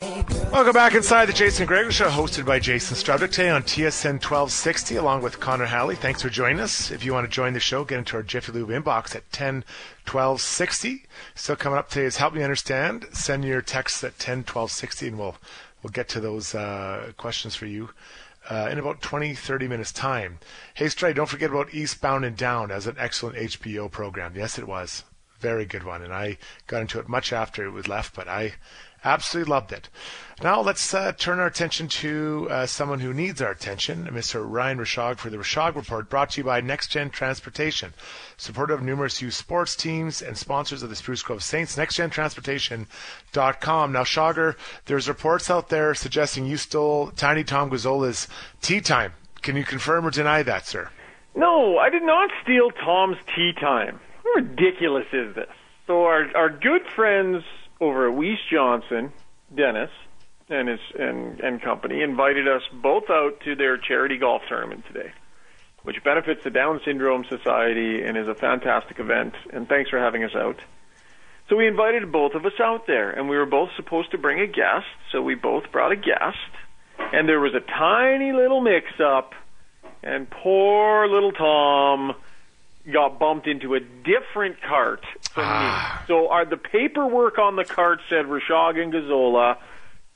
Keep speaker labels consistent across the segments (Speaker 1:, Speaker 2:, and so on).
Speaker 1: Welcome back inside the Jason Gregor Show, hosted by Jason Strudwick today on TSN 1260, along with Connor Halley. Thanks for joining us. If you want to join the show, get into our Jiffy Lube inbox at 10 1260. Still coming up today is Help Me Understand. Send your texts at 10 1260, and we'll, we'll get to those uh, questions for you. Uh, in about 20, 30 minutes time. Hey, Stray, don't forget about Eastbound and Down as an excellent HBO program. Yes, it was. Very good one. And I got into it much after it was left, but I absolutely loved it. Now let's uh, turn our attention to uh, someone who needs our attention, Mr. Ryan Rishaug for the Rishaug Report, brought to you by Next Gen Transportation, supporter of numerous youth sports teams and sponsors of the Spruce Grove Saints. NextGenTransportation.com. Now, Shogger, there's reports out there suggesting you stole Tiny Tom Gazzola's tea time. Can you confirm or deny that, sir?
Speaker 2: No, I did not steal Tom's tea time. How ridiculous is this? So our our good friends over at Weiss Johnson, Dennis, and his and and company invited us both out to their charity golf tournament today, which benefits the Down Syndrome Society and is a fantastic event. And thanks for having us out. So we invited both of us out there, and we were both supposed to bring a guest. So we both brought a guest, and there was a tiny little mix-up, and poor little Tom got bumped into a different cart from
Speaker 1: Ah.
Speaker 2: me. So our, the paperwork on the cart said Rishaug and Gazzola,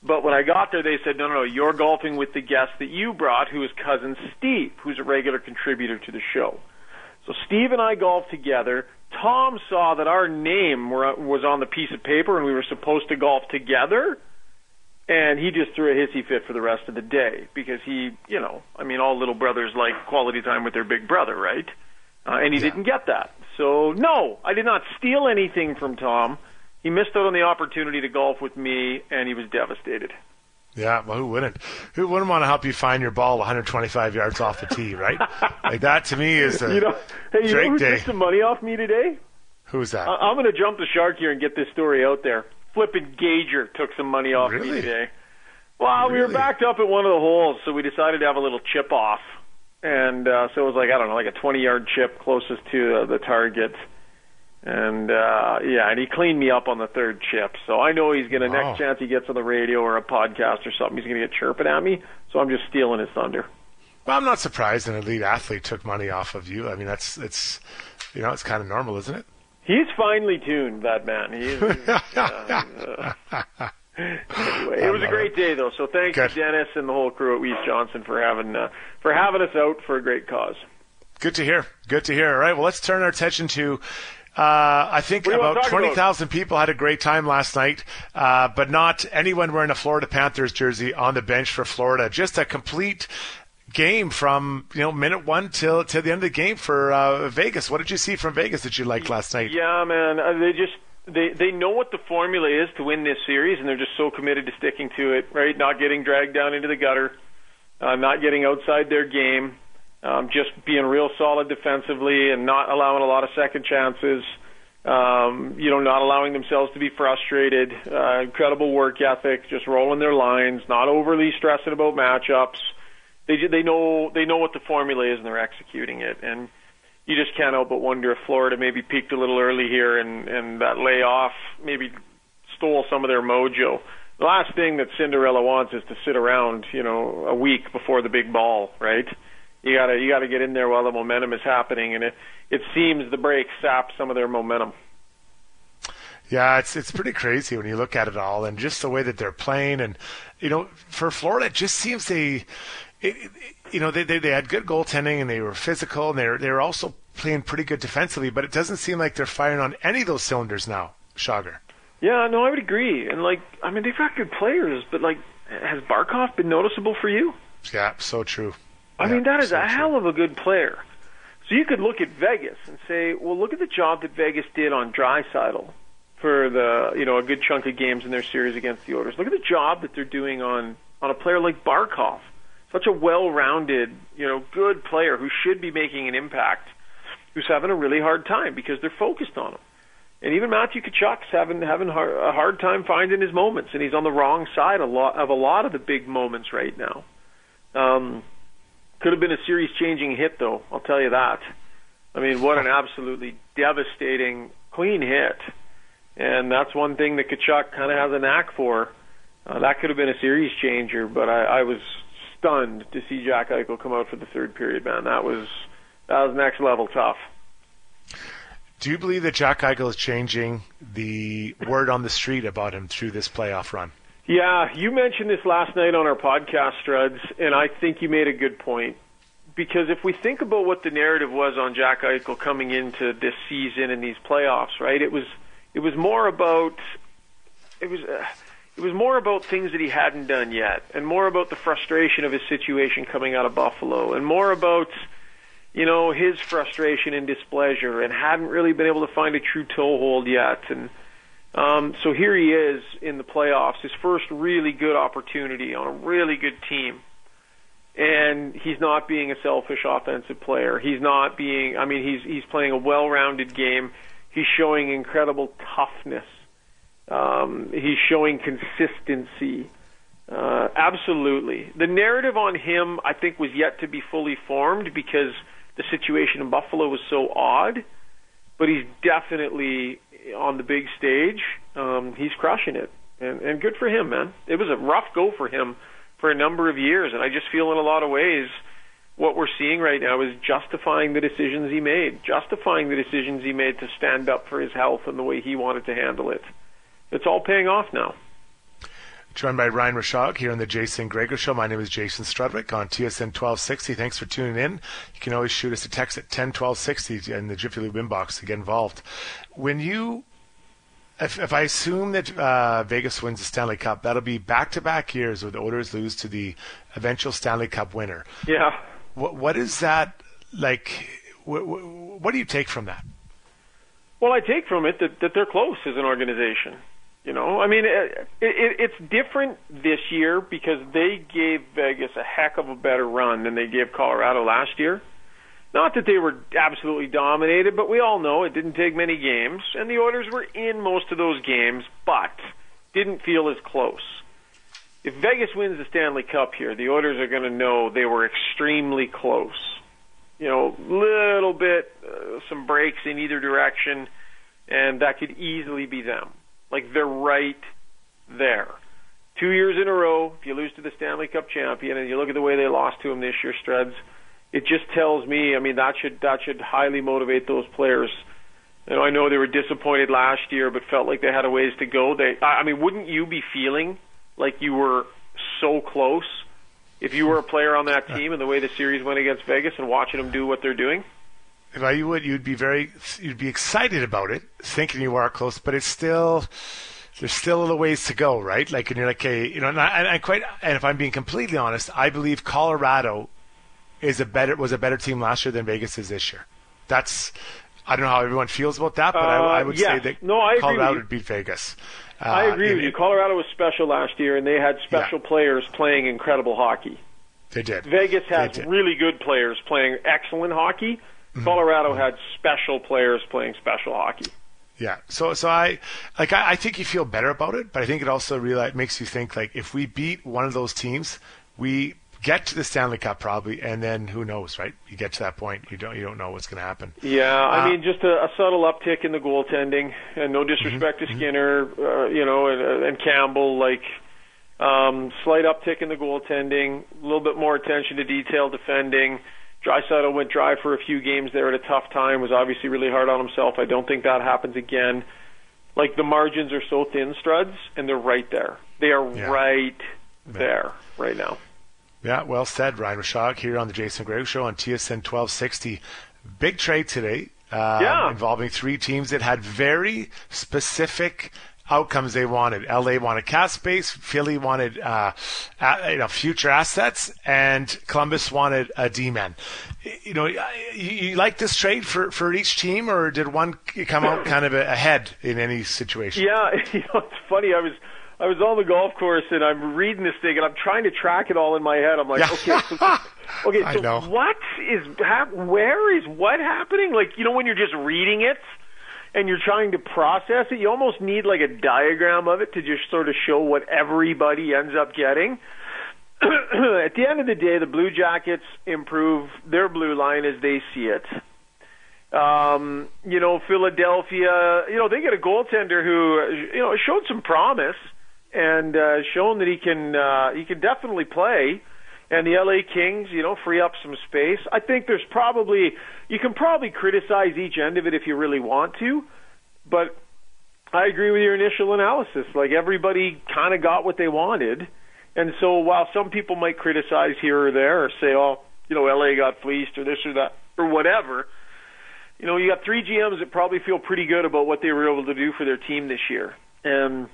Speaker 2: but when I got there, they said, no, no, no, you're golfing with the guest that you brought, who is cousin Steve, who's a regular contributor to the show. So Steve and I golfed together. Tom saw that our name were, was on the piece of paper and we were supposed to golf together. And he just threw a hissy fit for the rest of the day because he, you know, I mean, all little brothers like quality time with their big brother, right? Uh, and he didn't get that. So, no, I did not steal anything from Tom. He missed out on the opportunity to golf with me, and he was devastated.
Speaker 1: Yeah, well, who wouldn't? Who wouldn't want to help you find your ball 125 yards off the tee, right? like that to me is a
Speaker 2: You know, hey, you know who
Speaker 1: day.
Speaker 2: took some money off me today?
Speaker 1: Who's that?
Speaker 2: I- I'm going to jump the shark here and get this story out there. Flippin' Gager took some money off
Speaker 1: Really?
Speaker 2: me today. Well, we were backed up at one of the holes, so we decided to have a little chip off. And uh, so it was like, I don't know, like a 20 yard chip closest to uh, the target. And uh, yeah, and he cleaned me up on the third chip. So I know he's going to,
Speaker 1: Wow.
Speaker 2: next chance he gets on the radio or a podcast or something, he's going to get chirping at me. So I'm just stealing his thunder.
Speaker 1: well, I'm not surprised an elite athlete took money off of you. I mean, that's it's you know it's kind of normal, isn't it?
Speaker 2: He's finely tuned, that man. He is. uh, uh, it was a great day though. So thanks
Speaker 1: Good.
Speaker 2: to Dennis and the whole crew at Weiss Johnson for having uh, for having us out for a great cause.
Speaker 1: Good to hear. Good to hear. All right. Well, let's turn our attention to Uh, I think
Speaker 2: What do you wanna
Speaker 1: about
Speaker 2: talk
Speaker 1: twenty thousand people had a great time last night, uh, but not anyone wearing a Florida Panthers jersey on the bench for Florida. Just a complete game from you know minute one till till the end of the game for uh, Vegas. What did you see from Vegas that you liked last night?
Speaker 2: Yeah, man. Uh, they just they they know what the formula is to win this series, and they're just so committed to sticking to it. Right, not getting dragged down into the gutter, uh, not getting outside their game, um, just being real solid defensively, and not allowing a lot of second chances. Um, you know, not allowing themselves to be frustrated. Uh, incredible work ethic, just rolling their lines, not overly stressing about matchups. They they know they know what the formula is, and they're executing it. And you just can't help but wonder if Florida maybe peaked a little early here, and and that layoff maybe stole some of their mojo. The last thing that Cinderella wants is to sit around, you know, a week before the big ball, right? You gotta you gotta get in there while the momentum is happening, and it it seems the break sapped some of their momentum.
Speaker 1: Yeah, it's it's pretty crazy when you look at it all, and just the way that they're playing, and you know, for Florida, it just seems they, it, it, you know, they, they they had good goaltending and they were physical, and they're they're also playing pretty good defensively, but it doesn't seem like they're firing on any of those cylinders now. Shager.
Speaker 2: Yeah, no, I would agree. And like, I mean, they've got good players, but like, has Barkov been noticeable for you?
Speaker 1: Yeah, so true.
Speaker 2: I
Speaker 1: Yeah,
Speaker 2: mean, that is
Speaker 1: so
Speaker 2: a
Speaker 1: true.
Speaker 2: hell of a good player. So you could look at Vegas and say, well, look at the job that Vegas did on Draisaitl for the you know a good chunk of games in their series against the Oilers. Look at the job that they're doing on on a player like Barkov, such a well-rounded, you know, good player who should be making an impact, who's having a really hard time because they're focused on him. And even Matthew Tkachuk's having having har- a hard time finding his moments, and he's on the wrong side a lot of a lot of the big moments right now. Um, could have been a series-changing hit, though. I'll tell you that. I mean, what an absolutely devastating, clean hit, and that's one thing that Tkachuk kind of has a knack for. Uh, that could have been a series changer, but I, I was stunned to see Jack Eichel come out for the third period. Man, that was that was next level tough.
Speaker 1: Do you believe that Jack Eichel is changing the word on the street about him through this playoff run?
Speaker 2: Yeah, you mentioned this last night on our podcast, Struds, and I think you made a good point. Because if we think about what the narrative was on Jack Eichel coming into this season and these playoffs, right? It was it was more about it was uh, it was more about things that he hadn't done yet, and more about the frustration of his situation coming out of Buffalo, and more about you know his frustration and displeasure, and hadn't really been able to find a true toehold yet, and um, so here he is in the playoffs, his first really good opportunity on a really good team. And he's not being a selfish offensive player. He's not being I mean he's he's playing a well-rounded game. He's showing incredible toughness. Um, he's showing consistency. Uh, absolutely. The narrative on him I think was yet to be fully formed because the situation in Buffalo was so odd, but he's definitely on the big stage. Um, he's crushing it, and and good for him, man. It was a rough go for him for a number of years, and I just feel in a lot of ways what we're seeing right now is justifying the decisions he made, justifying the decisions he made to stand up for his health and the way he wanted to handle it. It's all paying off now.
Speaker 1: Joined by Ryan Rishaug here on the Jason Gregor Show. My name is Jason Strudwick on TSN 1260. Thanks for tuning in. You can always shoot us a text at 10 1260 in the Jiffy Lube inbox to get involved. When you, if, if I assume that uh, Vegas wins the Stanley Cup, that'll be back to back years where the Oilers lose to the eventual Stanley Cup winner.
Speaker 2: Yeah.
Speaker 1: What, what is that like? What, what, what do you take from that?
Speaker 2: Well, I take from it that, that they're close as an organization. You know, I mean, it, it, it's different this year because they gave Vegas a heck of a better run than they gave Colorado last year. Not that they were absolutely dominated, but we all know it didn't take many games, and the Oilers were in most of those games, but didn't feel as close. If Vegas wins the Stanley Cup here, the Oilers are going to know they were extremely close. You know, little bit, uh, some breaks in either direction, and that could easily be them. Like they're right there. Two years in a row, if you lose to the Stanley Cup champion, and you look at the way they lost to him this year, Struds, it just tells me. I mean, that should that should highly motivate those players. You know, I know they were disappointed last year, but felt like they had a ways to go. They, I I mean, wouldn't you be feeling like you were so close if you were a player on that team and the way the series went against Vegas and watching them do what they're doing?
Speaker 1: If I you would, you'd be very, you'd be excited about it, thinking you are close, but it's still, there's still a little ways to go, right? Like, and you're like, hey, you know, and I, and I quite, and if I'm being completely honest, I believe Colorado is a better was a better team last year than Vegas is this year. That's I don't know how everyone feels about that, but uh, I, I, would say that
Speaker 2: no, I
Speaker 1: Colorado would beat Vegas.
Speaker 2: Uh, I agree with you. Colorado was special last year, and they had special yeah. players playing incredible hockey.
Speaker 1: They did.
Speaker 2: Vegas has really good players playing excellent hockey. Mm-hmm. Colorado mm-hmm. had special players playing special hockey.
Speaker 1: Yeah. So so I like I, I think you feel better about it, but I think it also really makes you think like if we beat one of those teams, we get to the Stanley Cup probably, and then who knows, right? You get to that point, you don't you don't know what's going to happen.
Speaker 2: Yeah, I uh, mean, just a, a subtle uptick in the goaltending, and no disrespect mm-hmm, to Skinner, uh, you know, and, uh, and Campbell, like um, slight uptick in the goaltending, a little bit more attention to detail defending. Draisaitl went dry for a few games there at a tough time. Was obviously really hard on himself. I don't think that happens again. Like the margins are so thin, Struds, and they're right there. They are yeah. right there right now.
Speaker 1: Yeah, well said, Ryan Rishaug here on the Jason Gray Show on TSN 1260. Big trade today. Um,
Speaker 2: yeah.
Speaker 1: Involving three teams that had very specific outcomes they wanted. LA wanted cap space, Philly wanted uh, you know future assets, and Columbus wanted a D-man. You know, you, you like this trade for, for each team, or did one come out kind of ahead in any situation?
Speaker 2: Yeah, you know, it's funny. I was I was on the golf course and I'm reading this thing and I'm trying to track it all in my head. I'm like, okay, so, okay, so what is where is what happening? Like, you know, when you're just reading it and you're trying to process it, you almost need like a diagram of it to just sort of show what everybody ends up getting. At the end of the day, the Blue Jackets improve their blue line as they see it. Um, you know, Philadelphia, you know, they get a goaltender who, you know, showed some promise and uh, shown that he can uh, he can definitely play. And the LA Kings, you know, free up some space. I think there's probably you can probably criticize each end of it if you really want to, but I agree with your initial analysis. Like everybody kind of got what they wanted, and so while some people might criticize here or there or say, "Oh, you know, LA got fleeced" or this or that or whatever, you know, you got three GMs that probably feel pretty good about what they were able to do for their team this year, and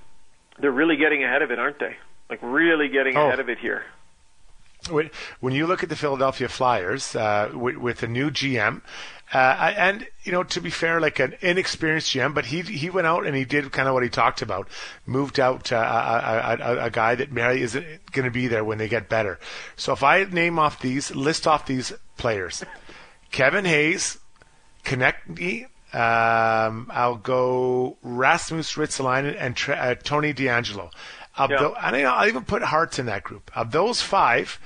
Speaker 2: they're really getting ahead of it, aren't they? Like really getting oh. ahead of it here.
Speaker 1: When you look at the Philadelphia Flyers uh, with, with a new GM, uh, and you know, to be fair, like an inexperienced GM, but he he went out and he did kind of what he talked about, moved out uh, a, a, a, guy that maybe isn't going to be there when they get better. So if I name off these, list off these players: Kevin Hayes, Konecny, um, I'll go Rasmus Ristolainen and uh, Tony DeAngelo. Of yeah. the, and I'll even put Hearts in that group. Of those five,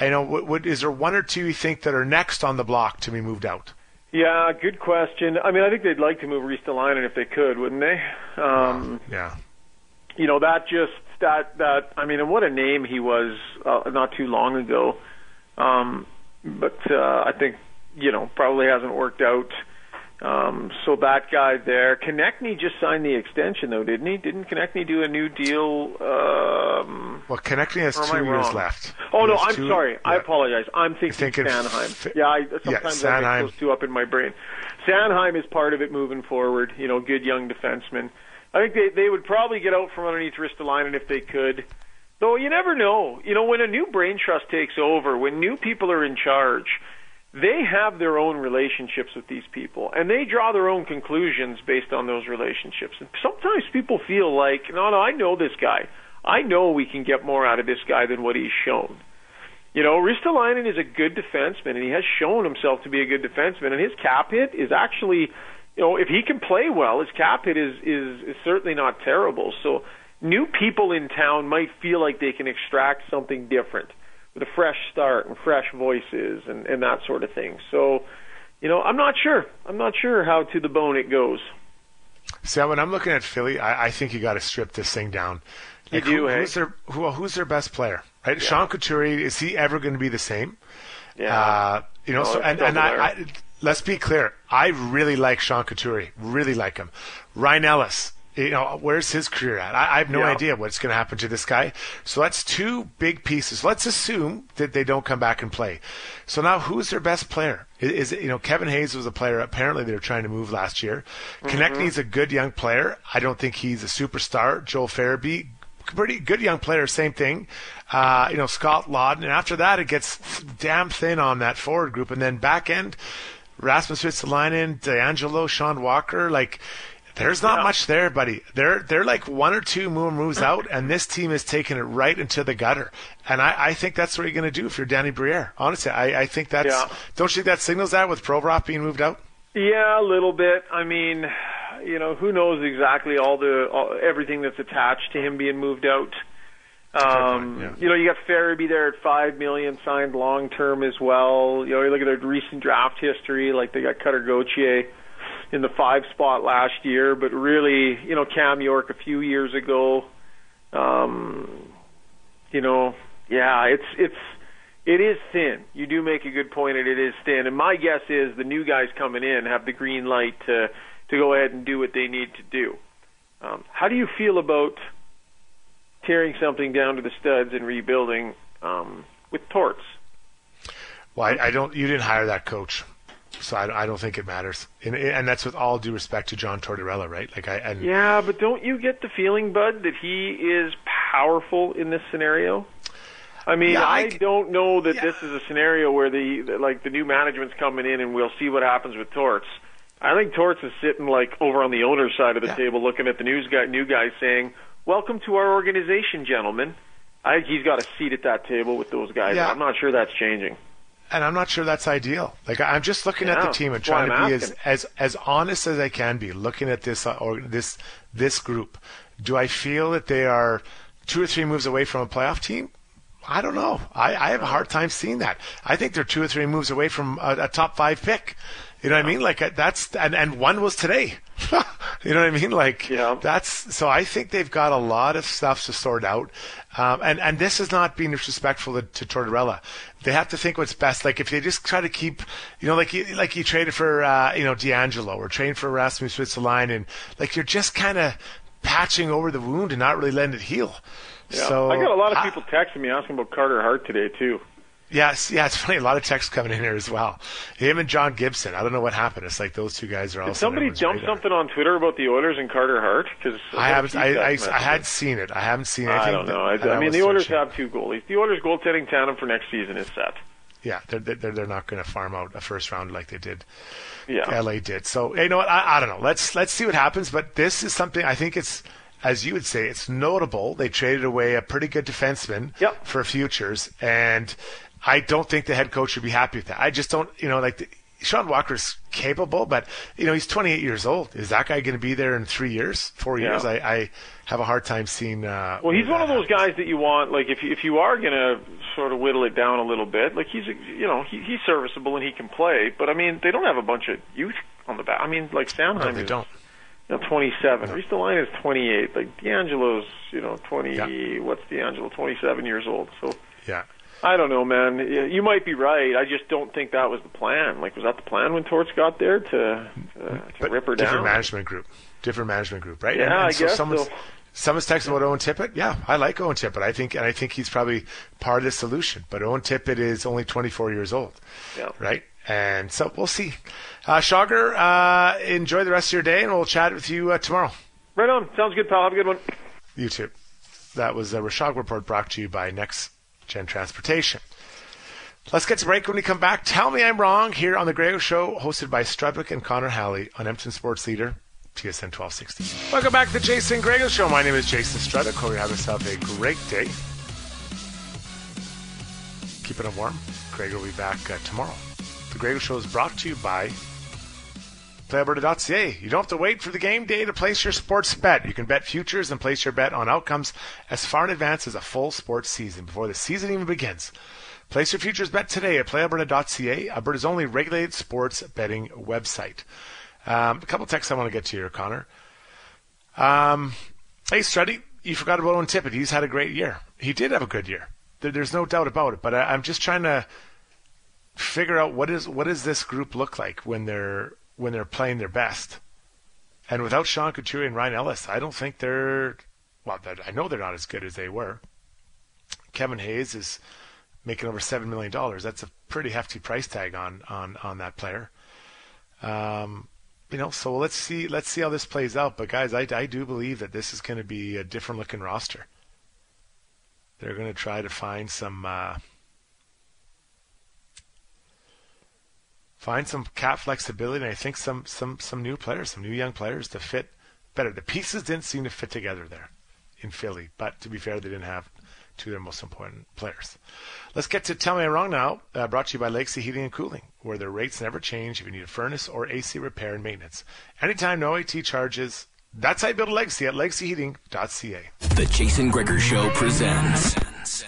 Speaker 1: I know what, what is there one or two you think that are next on the block to be moved out?
Speaker 2: Yeah, good question. I mean, I think they'd like to move Ristolainen if they could, wouldn't they? Um,
Speaker 1: yeah.
Speaker 2: You know that just that that I mean, and what a name he was uh, not too long ago. Um, but uh, I think you know probably hasn't worked out um, so that guy there, Konecny just signed the extension though, didn't he? Didn't Konecny do a new deal? Um,
Speaker 1: well, Konecny has two years left.
Speaker 2: Oh he no, I'm two, sorry. Yeah. I apologize. I'm thinking, thinking Sanheim. F- yeah, I, sometimes yeah, I get those two up in my brain. Sanheim is part of it moving forward. You know, good young defenseman. I think they they would probably get out from underneath Ristolainen if they could. Though you never know. You know, when a new brain trust takes over, when new people are in charge they have their own relationships with these people and they draw their own conclusions based on those relationships. And sometimes people feel like, no, no, I know this guy. I know we can get more out of this guy than what he's shown. You know, Ristolainen is a good defenseman and he has shown himself to be a good defenseman and his cap hit is actually, you know, if he can play well, his cap hit is is, is certainly not terrible. So new people in town might feel like they can extract something different with a fresh start and fresh voices and, and that sort of thing. So, you know, I'm not sure. I'm not sure how to the bone it goes.
Speaker 1: See, when I'm looking at Philly, I, I think you got to strip this thing down.
Speaker 2: Like, you do,
Speaker 1: who,
Speaker 2: hey?
Speaker 1: who's their who, who's their best player? Right, yeah. Sean Couturier is he ever going to be the same?
Speaker 2: Yeah,
Speaker 1: uh, you know. No, so and, and I, I, let's be clear. I really like Sean Couturier. Really like him. Ryan Ellis You know, where's his career at? I, I have no
Speaker 2: Yeah.
Speaker 1: idea what's going to happen to this guy. So that's two big pieces. Let's assume that they don't come back and play. So now, who's their best player? Is, is it, you know Kevin Hayes was a player apparently they were trying to move last year.
Speaker 2: Mm-hmm.
Speaker 1: Konecny's a good young player. I don't think he's a superstar. Joel Farabee, pretty good young player. Same thing. Uh, you know Scott Laughton, and after that it gets damn thin on that forward group, and then back end. Rasmus Ristolainen, DeAngelo, Sean Walker, like there's not much there, buddy. They're they're like one or two more moves out, and this team is taking it right into the gutter. And I, I think that's what you're going to do if you're Danny Briere. Honestly, I, I think that's.
Speaker 2: Yeah.
Speaker 1: Don't you think that signals that with Provorov being moved out?
Speaker 2: Yeah, a little bit. I mean, you know, who knows exactly all the all, everything that's attached to him being moved out. Um,
Speaker 1: yeah.
Speaker 2: You know, you got Farabee there at five million, signed long term as well. You know, you look at their recent draft history, like they got Cutter Gauthier in the five spot last year, but really, you know, Cam York a few years ago. Um, you know, yeah, it's it's it is thin. You do make a good point, and it is thin. And my guess is the new guys coming in have the green light to to go ahead and do what they need to do. Um, how do you feel about tearing something down to the studs and rebuilding um, with Torts?
Speaker 1: Well, I, I don't. You didn't hire that coach, so I, I don't think it matters. And, and that's with all due respect to John Tortorella, right? Like I and
Speaker 2: Yeah, but don't you get the feeling, Bud, that he is powerful in this scenario? I mean,
Speaker 1: Yeah, I
Speaker 2: I, don't know that
Speaker 1: Yeah.
Speaker 2: this is a scenario where the like the new management's coming in and we'll see what happens with Torts. I think Torts is sitting like over on the owner's side of the
Speaker 1: Yeah.
Speaker 2: table, looking at the news guy, new guy saying, "Welcome to our organization, gentlemen." I think he's got a seat at that table with those guys. I'm not sure that's changing.
Speaker 1: And I'm not sure that's ideal. Like I'm just looking at the team and trying to be as, as as honest as I can be. Looking at this uh, or this this group, do I feel that they are two or three moves away from a playoff team? I don't know. I, I have a hard time seeing that. I think they're two or three moves away from a, a top five pick. You know what I mean? Like uh, that's and and one was today. you know what I mean? Like
Speaker 2: Yeah.
Speaker 1: that's so. I think they've got a lot of stuff to sort out, um, and and this is not being disrespectful to, to Tortorella. They have to think what's best. Like if they just try to keep, you know, like you, like you traded for uh, you know DeAngelo or traded for Rasmus Line, and like you're just kind of patching over the wound and not really letting it heal.
Speaker 2: Yeah.
Speaker 1: So
Speaker 2: I got a lot of
Speaker 1: I-
Speaker 2: people texting me asking about Carter Hart today too.
Speaker 1: Yes, yeah, it's funny. A lot of texts coming in here as well. Him and John Gibson. I don't know what happened. It's like those two guys are all.
Speaker 2: Did somebody dump
Speaker 1: radar.
Speaker 2: something on Twitter about the Oilers and Carter Hart? Because
Speaker 1: I haven't. I, I, I had seen it. I haven't seen anything.
Speaker 2: I don't know. I, I mean, the Oilers have two goalies. The Oilers goaltending tandem for next season is set.
Speaker 1: Yeah, they're they're, they're not going to farm out a first round like they did.
Speaker 2: Yeah.
Speaker 1: LA did. So you know what? I, I don't know. Let's let's see what happens. But this is something I think it's as you would say, it's notable. They traded away a pretty good defenseman
Speaker 2: Yep.
Speaker 1: for futures, and I don't think the head coach would be happy with that. I just don't. You know, like. The, Sean Walker's capable, but you know he's 28 years old. Is that guy going to be there in three years, four
Speaker 2: Yeah.
Speaker 1: years? I, I have a hard time seeing. Uh,
Speaker 2: Well, he's one of those
Speaker 1: happens.
Speaker 2: guys that you want. Like, if you, if you are gonna sort of whittle it down a little bit, like he's a, you know he, he's serviceable and he can play. But I mean, they don't have a bunch of youth on the back. I mean, like Sanheim
Speaker 1: No, they
Speaker 2: is
Speaker 1: don't.
Speaker 2: you know, 27. Reese Line is 28. Like DeAngelo's, you know, 20.
Speaker 1: Yeah.
Speaker 2: What's DeAngelo? 27 years old. So
Speaker 1: Yeah.
Speaker 2: I don't know, man. You might be right. I just don't think that was the plan. Like, was that the plan when Torts got there to to, to
Speaker 1: But
Speaker 2: rip her
Speaker 1: different
Speaker 2: down?
Speaker 1: Different management group. Different management group, right?
Speaker 2: Yeah,
Speaker 1: and, and
Speaker 2: I
Speaker 1: so
Speaker 2: guess
Speaker 1: someone's,
Speaker 2: so.
Speaker 1: Someone's texting about Owen Tippett. Yeah, I like Owen Tippett. I think, and I think he's probably part of the solution. But Owen Tippett is only 24 years old,
Speaker 2: Yeah.
Speaker 1: right? And so we'll see. Uh, Shogger, uh, enjoy the rest of your day, and we'll chat with you uh, tomorrow.
Speaker 2: Right on. Sounds good, pal. Have a good one.
Speaker 1: You too. That was a Rishaug report brought to you by Next Gen Transportation. Let's get to break when we come back. Tell me I'm wrong here on the Gregor Show, hosted by Strudwick and Connor Halley on Edmonton Sports Leader, TSN 1260. Welcome back to the Jason Gregor Show. My name is Jason Strudwick. Hope you have yourself a great day. Keep it warm. Gregor will be back uh, tomorrow. The Gregor Show is brought to you by PlayAlberta.ca. You don't have to wait for the game day to place your sports bet. You can bet futures and place your bet on outcomes as far in advance as a full sports season before the season even begins. Place your futures bet today at PlayAlberta.ca, Alberta's only regulated sports betting website. Um, a couple texts I want to get to here, Connor. Um, hey, Struddy, you forgot about Owen Tippett. He's had a great year. He did have a good year. There, there's no doubt about it. But I, I'm just trying to figure out what is what does this group look like when they're when they're playing their best. And without Sean Couturier and Ryan Ellis, I don't think they're well. I know they're not as good as they were. Kevin Hayes is making over seven million dollars. That's a pretty hefty price tag on on on that player. Um, you know, so let's see let's see how this plays out. But guys, I I do believe that this is going to be a different looking roster. They're going to try to find some. Uh, find some cap flexibility, and I think some some some new players, some new young players to fit better. The pieces didn't seem to fit together there in Philly, but to be fair, they didn't have two of their most important players. Let's get to Tell Me I'm Wrong now, uh, brought to you by Lakesea Heating and Cooling, where their rates never change if you need a furnace or AC repair and maintenance. Anytime, no AT charges. That's how you build a legacy at lakeseaheating.ca.
Speaker 3: The Jason Gregor Show presents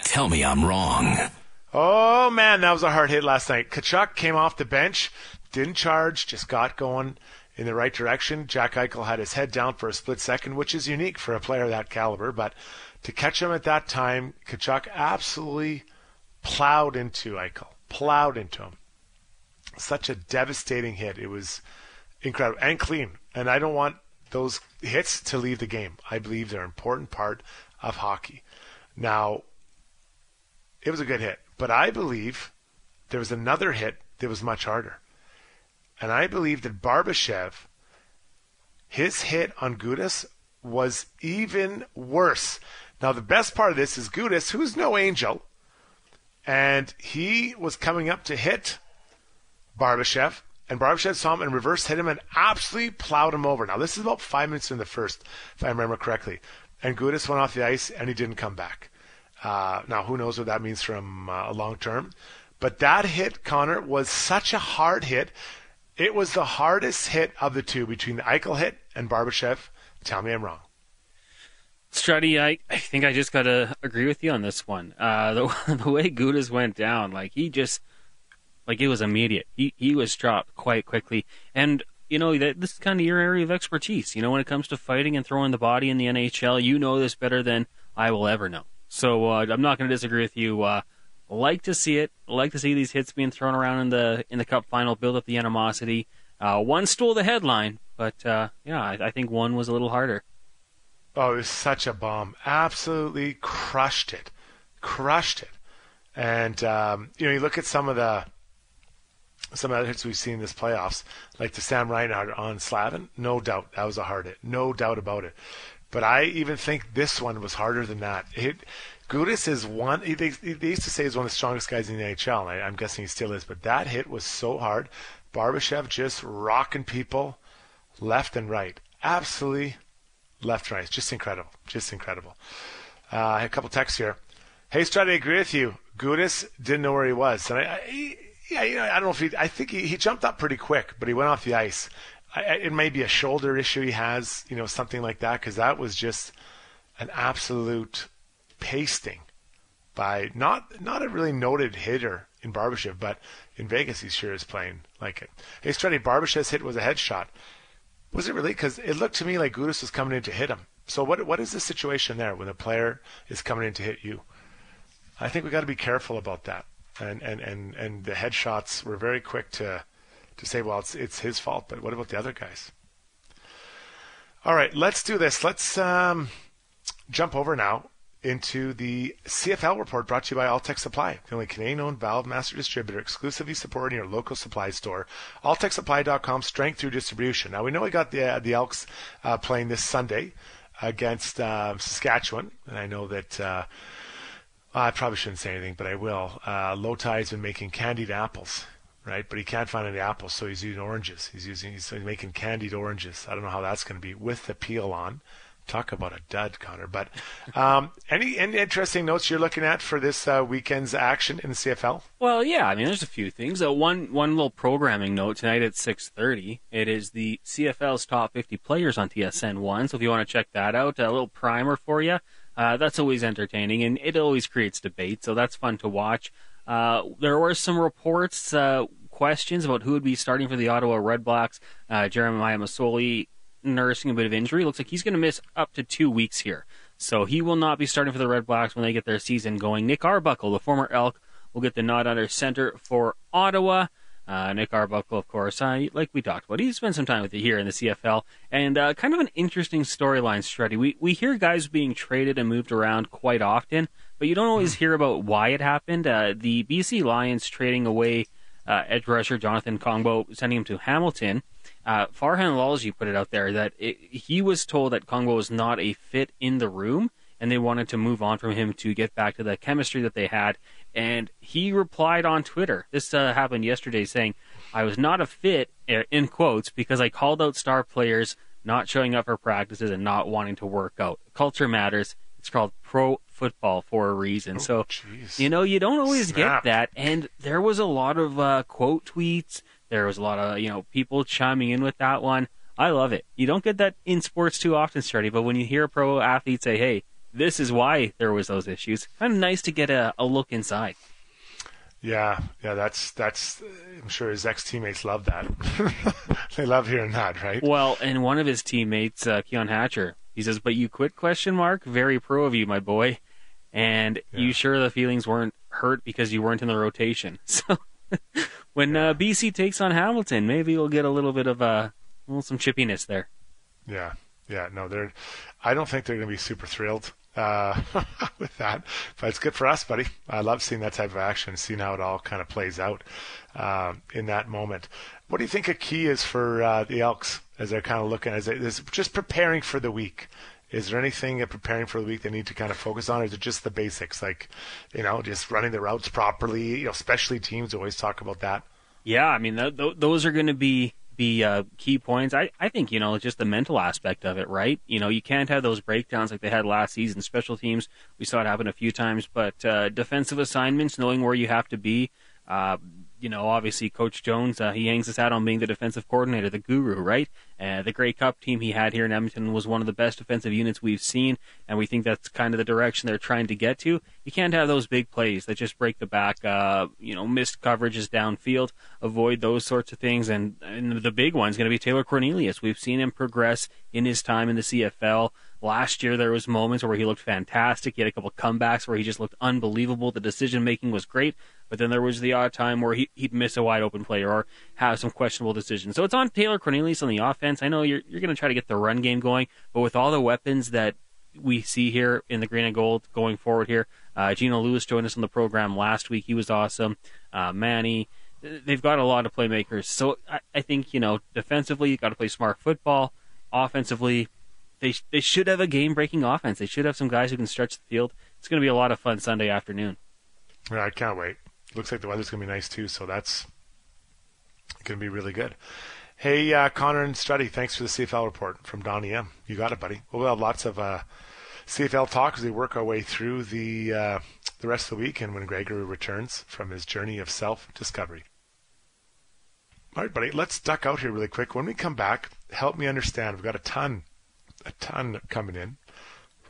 Speaker 3: Tell Me I'm Wrong.
Speaker 1: Oh man, that was a hard hit last night. Tkachuk came off the bench, didn't charge, just got going in the right direction. Jack Eichel had his head down for a split second, which is unique for a player of that caliber. But to catch him at that time, Tkachuk absolutely plowed into Eichel, plowed into him. Such a devastating hit. It was incredible and clean. And I don't want those hits to leave the game. I believe they're an important part of hockey. Now, it was a good hit. But I believe there was another hit that was much harder. And I believe that Barbashev, his hit on Gudas was even worse. Now, the best part of this is Gudas, who's no angel, and he was coming up to hit Barbashev, and Barbashev saw him and reverse hit him and absolutely plowed him over. Now, this is about five minutes in the first, if I remember correctly. And Gudas went off the ice and he didn't come back. Uh, now, who knows what that means from uh, long term? But that hit, Connor, was such a hard hit. It was the hardest hit of the two between the Eichel hit and Barbashev. Tell me I'm wrong.
Speaker 4: Strutty, I, I think I just got to agree with you on this one. Uh, the, the way Gudas went down, like, he just, like, it was immediate. He, he was dropped quite quickly. And, you know, that, this is kind of your area of expertise. You know, when it comes to fighting and throwing the body in the NHL, you know this better than I will ever know. So uh, I'm not going to disagree with you. Uh, like to see it. Like to see these hits being thrown around in the in the Cup final. Build up the animosity. Uh, one stole the headline, but uh, yeah, I, I, think one was a little harder.
Speaker 1: Oh, it was such a bomb! Absolutely crushed it, crushed it. And um, you know, you look at some of the some of the hits we've seen this playoffs, like the Sam Reinhart on Slavin. No doubt that was a hard hit. No doubt about it. But I even think this one was harder than that. It, Gudas is one. They, they used to say he's one of the strongest guys in the NHL. I, I'm guessing he still is. But that hit was so hard. Barbashev just rocking people left and right. Absolutely left and right. Just incredible. Just incredible. Uh, a couple texts here. Hey, Strad, I agree with you. Gudas didn't know where he was, and I, I yeah, you know, I don't know if he. I think he, he jumped up pretty quick, but he went off the ice. I, it may be a shoulder issue he has, you know, something like that, because that was just an absolute pasting by not not a really noted hitter in Barbashev, but in Vegas he sure is playing like it. Hey, Strutty, Barbashev's hit was a headshot. Was it really? Because it looked to me like Gudas was coming in to hit him. So what what is the situation there when a player is coming in to hit you? I think we got to be careful about that. And and and and the headshots were very quick to to say, well, it's it's his fault, but what about the other guys? All right, let's do this. Let's um, jump over now into the CFL report brought to you by Alltech Supply, the only Canadian-owned valve master distributor exclusively supporting your local supply store. AllTechSupply.com, strength through distribution. Now we know we got the uh, the Elks uh, playing this Sunday against uh, Saskatchewan, and I know that. Uh, I probably shouldn't say anything, but I will. Uh, Lowtie's been making candied apples right? But he can't find any apples, so he's using oranges. He's using he's making candied oranges. I don't know how that's going to be with the peel on. Talk about a dud, Connor. But um, any any interesting notes you're looking at for this uh, weekend's action in the CFL?
Speaker 4: Well, yeah, I mean, there's a few things. Uh, one one little programming note tonight at 6:30. It is the CFL's top 50 players on TSN one. So if you want to check that out, a little primer for you. Uh, that's always entertaining, and it always creates debate. So that's fun to watch. Uh, there were some reports, uh, questions about who would be starting for the Ottawa Redblacks. Uh, Jeremiah Masoli nursing a bit of injury. Looks like he's going to miss up to two weeks here. So he will not be starting for the Redblacks when they get their season going. Nick Arbuckle, the former Elk, will get the nod under center for Ottawa. Uh, Nick Arbuckle, of course, uh, like we talked about, he spent some time with you here in the CFL, and uh, kind of an interesting storyline, Struddy. We we hear guys being traded and moved around quite often, but you don't always hear about why it happened. Uh, the BC Lions trading away uh, edge rusher Jonathan Kongbo, sending him to Hamilton. Uh, Farhan Lalji put it out there that it, he was told that Kongbo was not a fit in the room, and they wanted to move on from him to get back to the chemistry that they had and he replied on Twitter. This uh, happened yesterday, saying, "I was not a fit er, in quotes because I called out star players not showing up for practices and not wanting to work out. Culture matters. It's called pro football for a reason.
Speaker 1: Oh,
Speaker 4: so
Speaker 1: geez.
Speaker 4: you know you don't always
Speaker 1: Snap.
Speaker 4: get that. And there was a lot of uh, quote tweets. There was a lot of you know people chiming in with that one. I love it. You don't get that in sports too often, Sturdy, but when you hear a pro athlete say, "Hey, this is why there was those issues," kind of nice to get a, a look inside.
Speaker 1: Yeah, yeah, that's that's. I'm sure his ex teammates love that. they love hearing that, right?
Speaker 4: Well, and one of his teammates, uh, Keon Hatcher, he says, "But you quit?" Question mark. Very pro of you, my boy. And
Speaker 1: Yeah.
Speaker 4: you sure the feelings weren't hurt because you weren't in the rotation? So when uh, BC takes on Hamilton, maybe we'll get a little bit of uh, well, some chippiness there.
Speaker 1: Yeah, yeah. No, they're. I don't think they're going to be super thrilled uh, with that, but it's good for us, buddy. I love seeing that type of action, seeing how it all kind of plays out um, in that moment. What do you think a key is for uh, the Elks as they're kind of looking as they, just preparing for the week? Is there anything preparing for the week they need to kind of focus on, or is it just the basics, like you know, just running the routes properly? You know, especially teams always talk about that.
Speaker 4: Yeah, I mean th- th- those are going to be be uh, key points. I I think you know just the mental aspect of it, right? You know, you can't have those breakdowns like they had last season. Special teams, we saw it happen a few times, but uh, defensive assignments, knowing where you have to be. Uh, you know, obviously, Coach Jones, uh, he hangs his hat on being the defensive coordinator, the guru, right? Uh, the Grey Cup team he had here in Edmonton was one of the best defensive units we've seen, and we think that's kind of the direction they're trying to get to. You can't have those big plays that just break the back, uh, you know, missed coverages downfield, avoid those sorts of things. And, and the big one's going to be Taylor Cornelius. We've seen him progress in his time in the CFL. Last year, there was moments where he looked fantastic. He had a couple comebacks where he just looked unbelievable. The decision making was great, but then there was the odd time where he, he'd miss a wide open play or have some questionable decisions. So it's on Taylor Cornelius on the offense. I know you're you're going to try to get the run game going, but with all the weapons that we see here in the green and gold going forward here, uh, Gino Lewis joined us on the program last week. He was awesome. Uh, Manny. They've got a lot of playmakers. So I, I think, you know, defensively, you've got to play smart football. Offensively, they they should have a game breaking offense. They should have some guys who can stretch the field. It's going to be a lot of fun Sunday afternoon.
Speaker 1: Yeah, I can't wait. Looks like the weather's going to be nice too, so that's going to be really good. Hey, uh, Connor and Struddy, thanks for the CFL report from Donnie M. You got it, buddy. We'll have lots of uh, CFL talk as we work our way through the uh, the rest of the week and when Gregory returns from his journey of self discovery. All right, buddy, let's duck out here really quick. When we come back, help me understand. We've got a ton, a ton coming in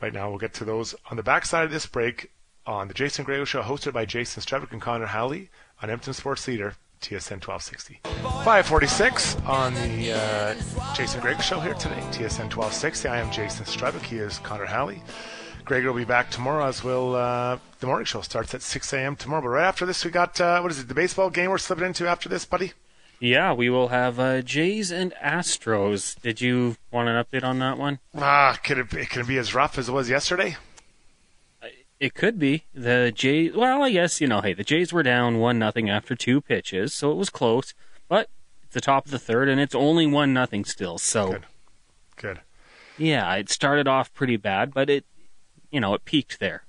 Speaker 1: right now. We'll get to those on the backside of this break on the Jason Gregor Show, hosted by Jason Strudwick and Connor Halley on Edmonton Sports Leader, TSN 1260. 546 on the uh, Jason Gregor Show here today, TSN 1260. I am Jason Strudwick. He is Connor Halley. Greg will be back tomorrow as will uh, the morning show starts at 6 a.m. tomorrow. But right after this, we got, uh, what is it, the baseball game we're slipping into after this, buddy?
Speaker 4: Yeah, we will have uh, Jays and Astros. Did you want an update on that one?
Speaker 1: Ah, could it, be, can it be as rough as it was yesterday?
Speaker 4: It could be the Jays. Well, I guess you know. Hey, the Jays were down one nothing after two pitches, so it was close. But it's the top of the third, and it's only one nothing still. So
Speaker 1: Good. Good.
Speaker 4: yeah, it started off pretty bad, but it, you know, it peaked there.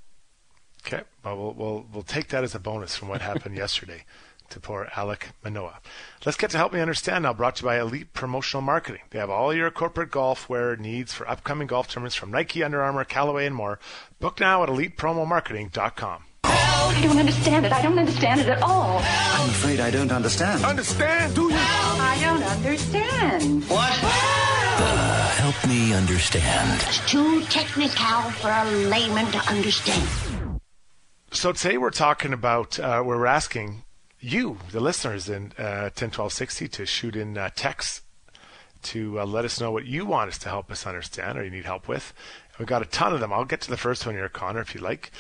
Speaker 1: Okay, well, we'll we'll we'll take that as a bonus from what happened yesterday to poor Alek Manoah. Let's get to help me understand now. Brought to you by Elite Promotional Marketing. They have all your corporate golf wear needs for upcoming golf tournaments from Nike, Under Armour, Callaway, and more. Book now at ElitePromoMarketing.com.
Speaker 5: I don't understand it. I don't understand it at all.
Speaker 6: I'm afraid I don't understand.
Speaker 7: Understand, do you?
Speaker 5: I don't understand. What?
Speaker 6: Help me understand.
Speaker 8: It's too technical for a layman to understand.
Speaker 1: So today we're talking about uh, we're asking you, the listeners, in uh, 10, 12, 60 to shoot in uh, texts to uh, let us know what you want us to help us understand or you need help with. We've got a ton of them. I'll get to the first one here, Connor, if you like.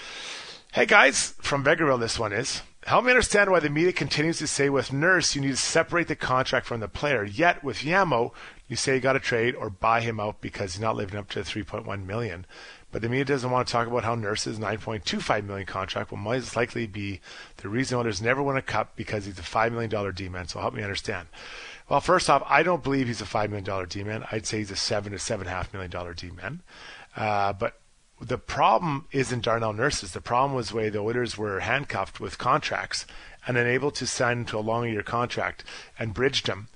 Speaker 1: Hey guys, from Vegreville, this one is. Help me understand why the media continues to say with Nurse you need to separate the contract from the player. Yet with Yamo, you say you got to trade or buy him out because he's not living up to the 3.1 million. But the media doesn't want to talk about how Nurse's 9.25 million contract will most likely be the reason Oilers never win a cup because he's a five million dollar D-man. So help me understand. Well, first off, I don't believe he's a five million dollar D-man. I'd say he's a seven to seven and a half million dollar D-man. Uh, but the problem isn't Darnell Nurses. The problem was the way the Oilers were handcuffed with contracts and unable to sign to a long year contract and bridged them.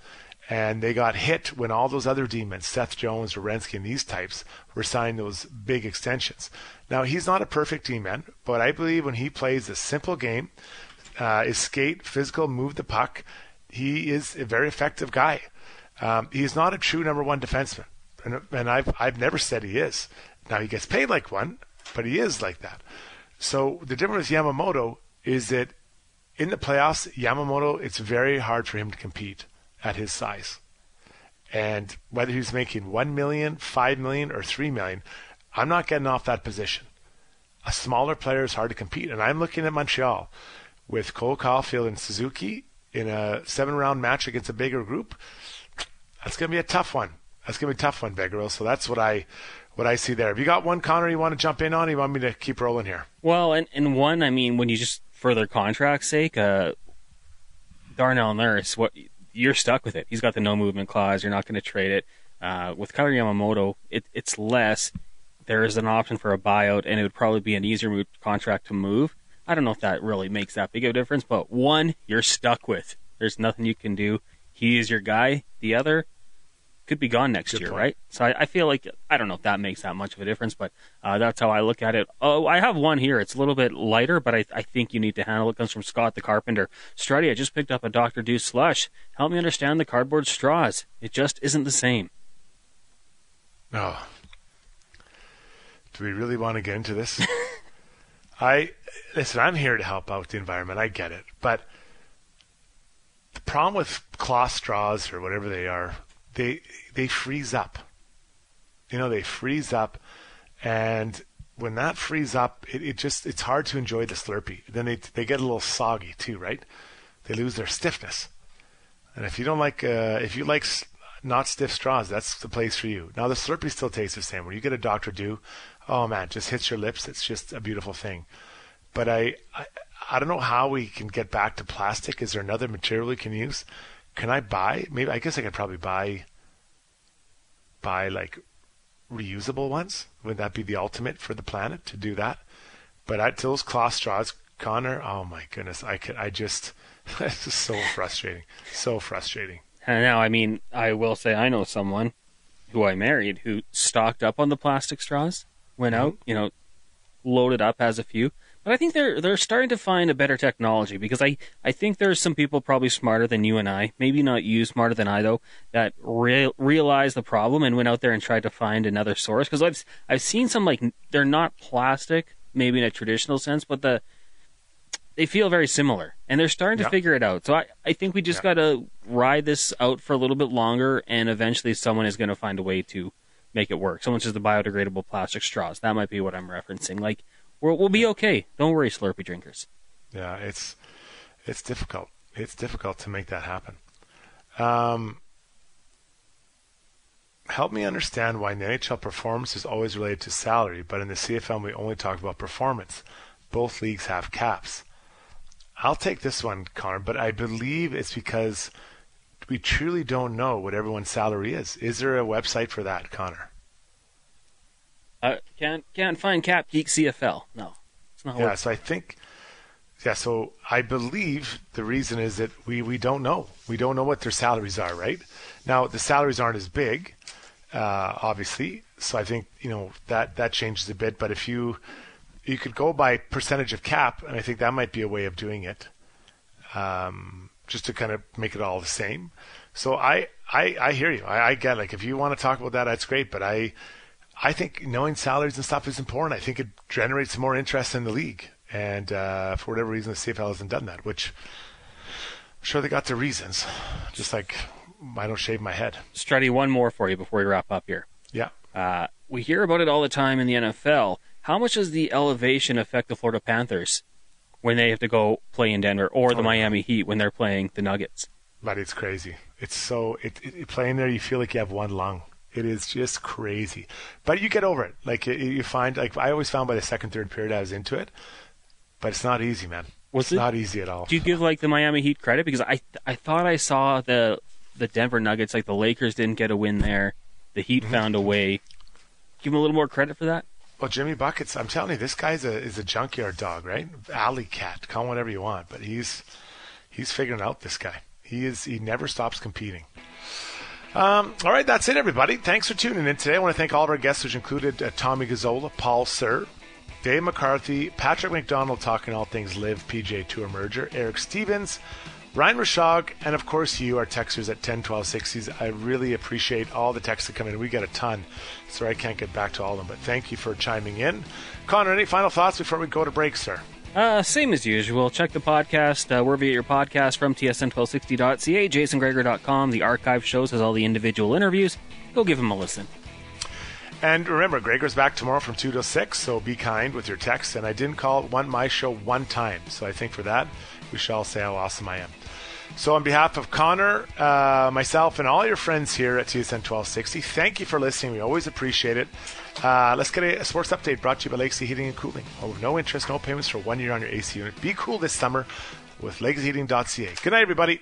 Speaker 1: And they got hit when all those other demons, Seth Jones, Werenski, and these types, were signing those big extensions. Now, he's not a perfect D-man, but I believe when he plays a simple game, uh, is skate, physical, move the puck, he is a very effective guy. Um, he's not a true number one defenseman. And, and I've, I've never said he is. Now he gets paid like one, but he is like that. So the difference with Yamamoto is that in the playoffs, Yamamoto, it's very hard for him to compete at his size. And whether he's making one million, five million, or three million, I'm not getting off that position. A smaller player is hard to compete. And I'm looking at Montreal with Cole Caufield and Suzuki in a seven round match against a bigger group. That's going to be a tough one. That's going to be a tough one, Beggaril. So that's what I what I see there. Have you got one, Connor, you want to jump in on? You want me to keep rolling here?
Speaker 4: Well, and, and one, I mean, when you just, for their contract's sake, uh, Darnell Nurse, what you're stuck with it. He's got the no movement clause. You're not going to trade it. Uh, with Kailer Yamamoto, it, it's less. There is an option for a buyout, and it would probably be an easier move, contract to move. I don't know if that really makes that big of a difference, but one, you're stuck with. There's nothing you can do. He is your guy. The other, could be gone next Good year, point. right? So I, I, feel like I don't know if that makes that much of a difference, but uh, that's how I look at it. Oh, I have one here. It's a little bit lighter, but I, I think you need to handle it. it. Comes from Scott the Carpenter. Struddy, I just picked up a Dr. Dew slush. Help me understand the cardboard straws. It just isn't the same.
Speaker 1: Oh, do we really want to get into this? I listen. I'm here to help out the environment. I get it, but the problem with cloth straws or whatever they are they they freeze up. You know, they freeze up, and when that frees up, it, it just it's hard to enjoy the Slurpee. Then they they get a little soggy too, right? They lose their stiffness. And if you don't like uh, if you like not stiff straws, that's the place for you. Now the Slurpee still tastes the same. When you get a Dr. Dew, oh man, just hits your lips. It's just a beautiful thing. But I, I I don't know how we can get back to plastic. Is there another material we can use? Can I buy? Maybe I guess I could probably buy buy like reusable ones. Would that be the ultimate for the planet to do that? But I, those cloth straws, Connor, oh my goodness, I could, I just, it's just so frustrating, so frustrating.
Speaker 4: And now, I mean, I will say I know someone who I married who stocked up on the plastic straws, went out, mm-hmm. you know, loaded up, has a few, but I think they're they're starting to find a better technology because I, I think there's some people probably smarter than you and I, maybe not you, smarter than I though, that re- realized the problem and went out there and tried to find another source. Because I've I've seen some like they're not plastic, maybe in a traditional sense, but the they feel very similar and they're starting to figure it out. So I, I think we just got to ride this out for a little bit longer and eventually someone is going to find a way to make it work. Someone says the biodegradable plastic straws. That might be what I'm referencing. Like We'll, we'll be okay. Don't worry, Slurpee drinkers.
Speaker 1: Yeah, it's it's difficult. It's difficult to make that happen. Um, help me understand why in the NHL performance is always related to salary, but in the CFL we only talk about performance. Both leagues have caps. I'll take this one, Connor, but I believe it's because we truly don't know what everyone's salary is. Is there a website for that, Connor?
Speaker 4: Uh, can't can't find Cap Geek CFL. No, it's not.
Speaker 1: Yeah, so I think. Yeah, so I believe the reason is that we, we don't know. We don't know what their salaries are, right? Now the salaries aren't as big, uh, obviously. So I think you know that that changes a bit. But if you you could go by percentage of cap, and I think that might be a way of doing it, um, just to kind of make it all the same. So I I, I hear you. I, I get like if you want to talk about that, that's great. But I I think knowing salaries and stuff is important. I think it generates more interest in the league. And uh, for whatever reason, the CFL hasn't done that, which I'm sure they got their reasons. Just like I don't shave my head.
Speaker 4: Struddy, one more for you before we wrap up here.
Speaker 1: Yeah.
Speaker 4: Uh, we hear about it all the time in the NFL. How much does the elevation affect the Florida Panthers when they have to go play in Denver, or the
Speaker 1: Oh,
Speaker 4: Miami Heat when they're playing the Nuggets.
Speaker 1: But it's crazy. It's so it, it- playing there. You feel like you have one lung. It is just crazy. But you get over it. Like you, you find, like I always found by the second, third period, I was into it. But it's not easy, man.
Speaker 4: Was
Speaker 1: it's
Speaker 4: it-
Speaker 1: not easy at all.
Speaker 4: Do you give like the Miami Heat credit because I I thought I saw the the Denver Nuggets like the Lakers didn't get a win there, the Heat
Speaker 1: Mm-hmm.
Speaker 4: found a way. Give them a little more credit for that.
Speaker 1: Well, Jimmy Buckets, I'm telling you, this guy's a is a junkyard dog, right? Alley cat, call him whatever you want, but he's he's figuring out this guy. He is he never stops competing. Um, all right, that's it, everybody. Thanks for tuning in today. I want to thank all of our guests, which included uh, Tommy Gazzola, Paul Sir, Dave McCarthy, Patrick McDonald talking all things LIV PGA Tour merger, Eric Stevens, Ryan Rishaug, and of course you, our texters at 10 12 60s. I really appreciate all the texts that come in. We get a ton. Sorry I can't get back to all of them, but thank you for chiming in. Connor, any final thoughts before we go to break, sir?
Speaker 4: Uh, same as usual. Check the podcast uh, wherever you get your podcast from tsn1260.ca, jasongregor.com. The archive shows has all the individual interviews. Go give them a listen.
Speaker 1: And remember, Gregor's back tomorrow from 2 to 6, so be kind with your texts. And I didn't call it one my show one time, so I think for that, we shall say how awesome I am. So, on behalf of Connor, uh, myself, and all your friends here at TSN 1260, thank you for listening. We always appreciate it. Uh, let's get a, a sports update brought to you by Legacy Heating and Cooling. Oh, no interest, no payments for one year on your AC unit. Be cool this summer with lakesheating.ca. Good night, everybody.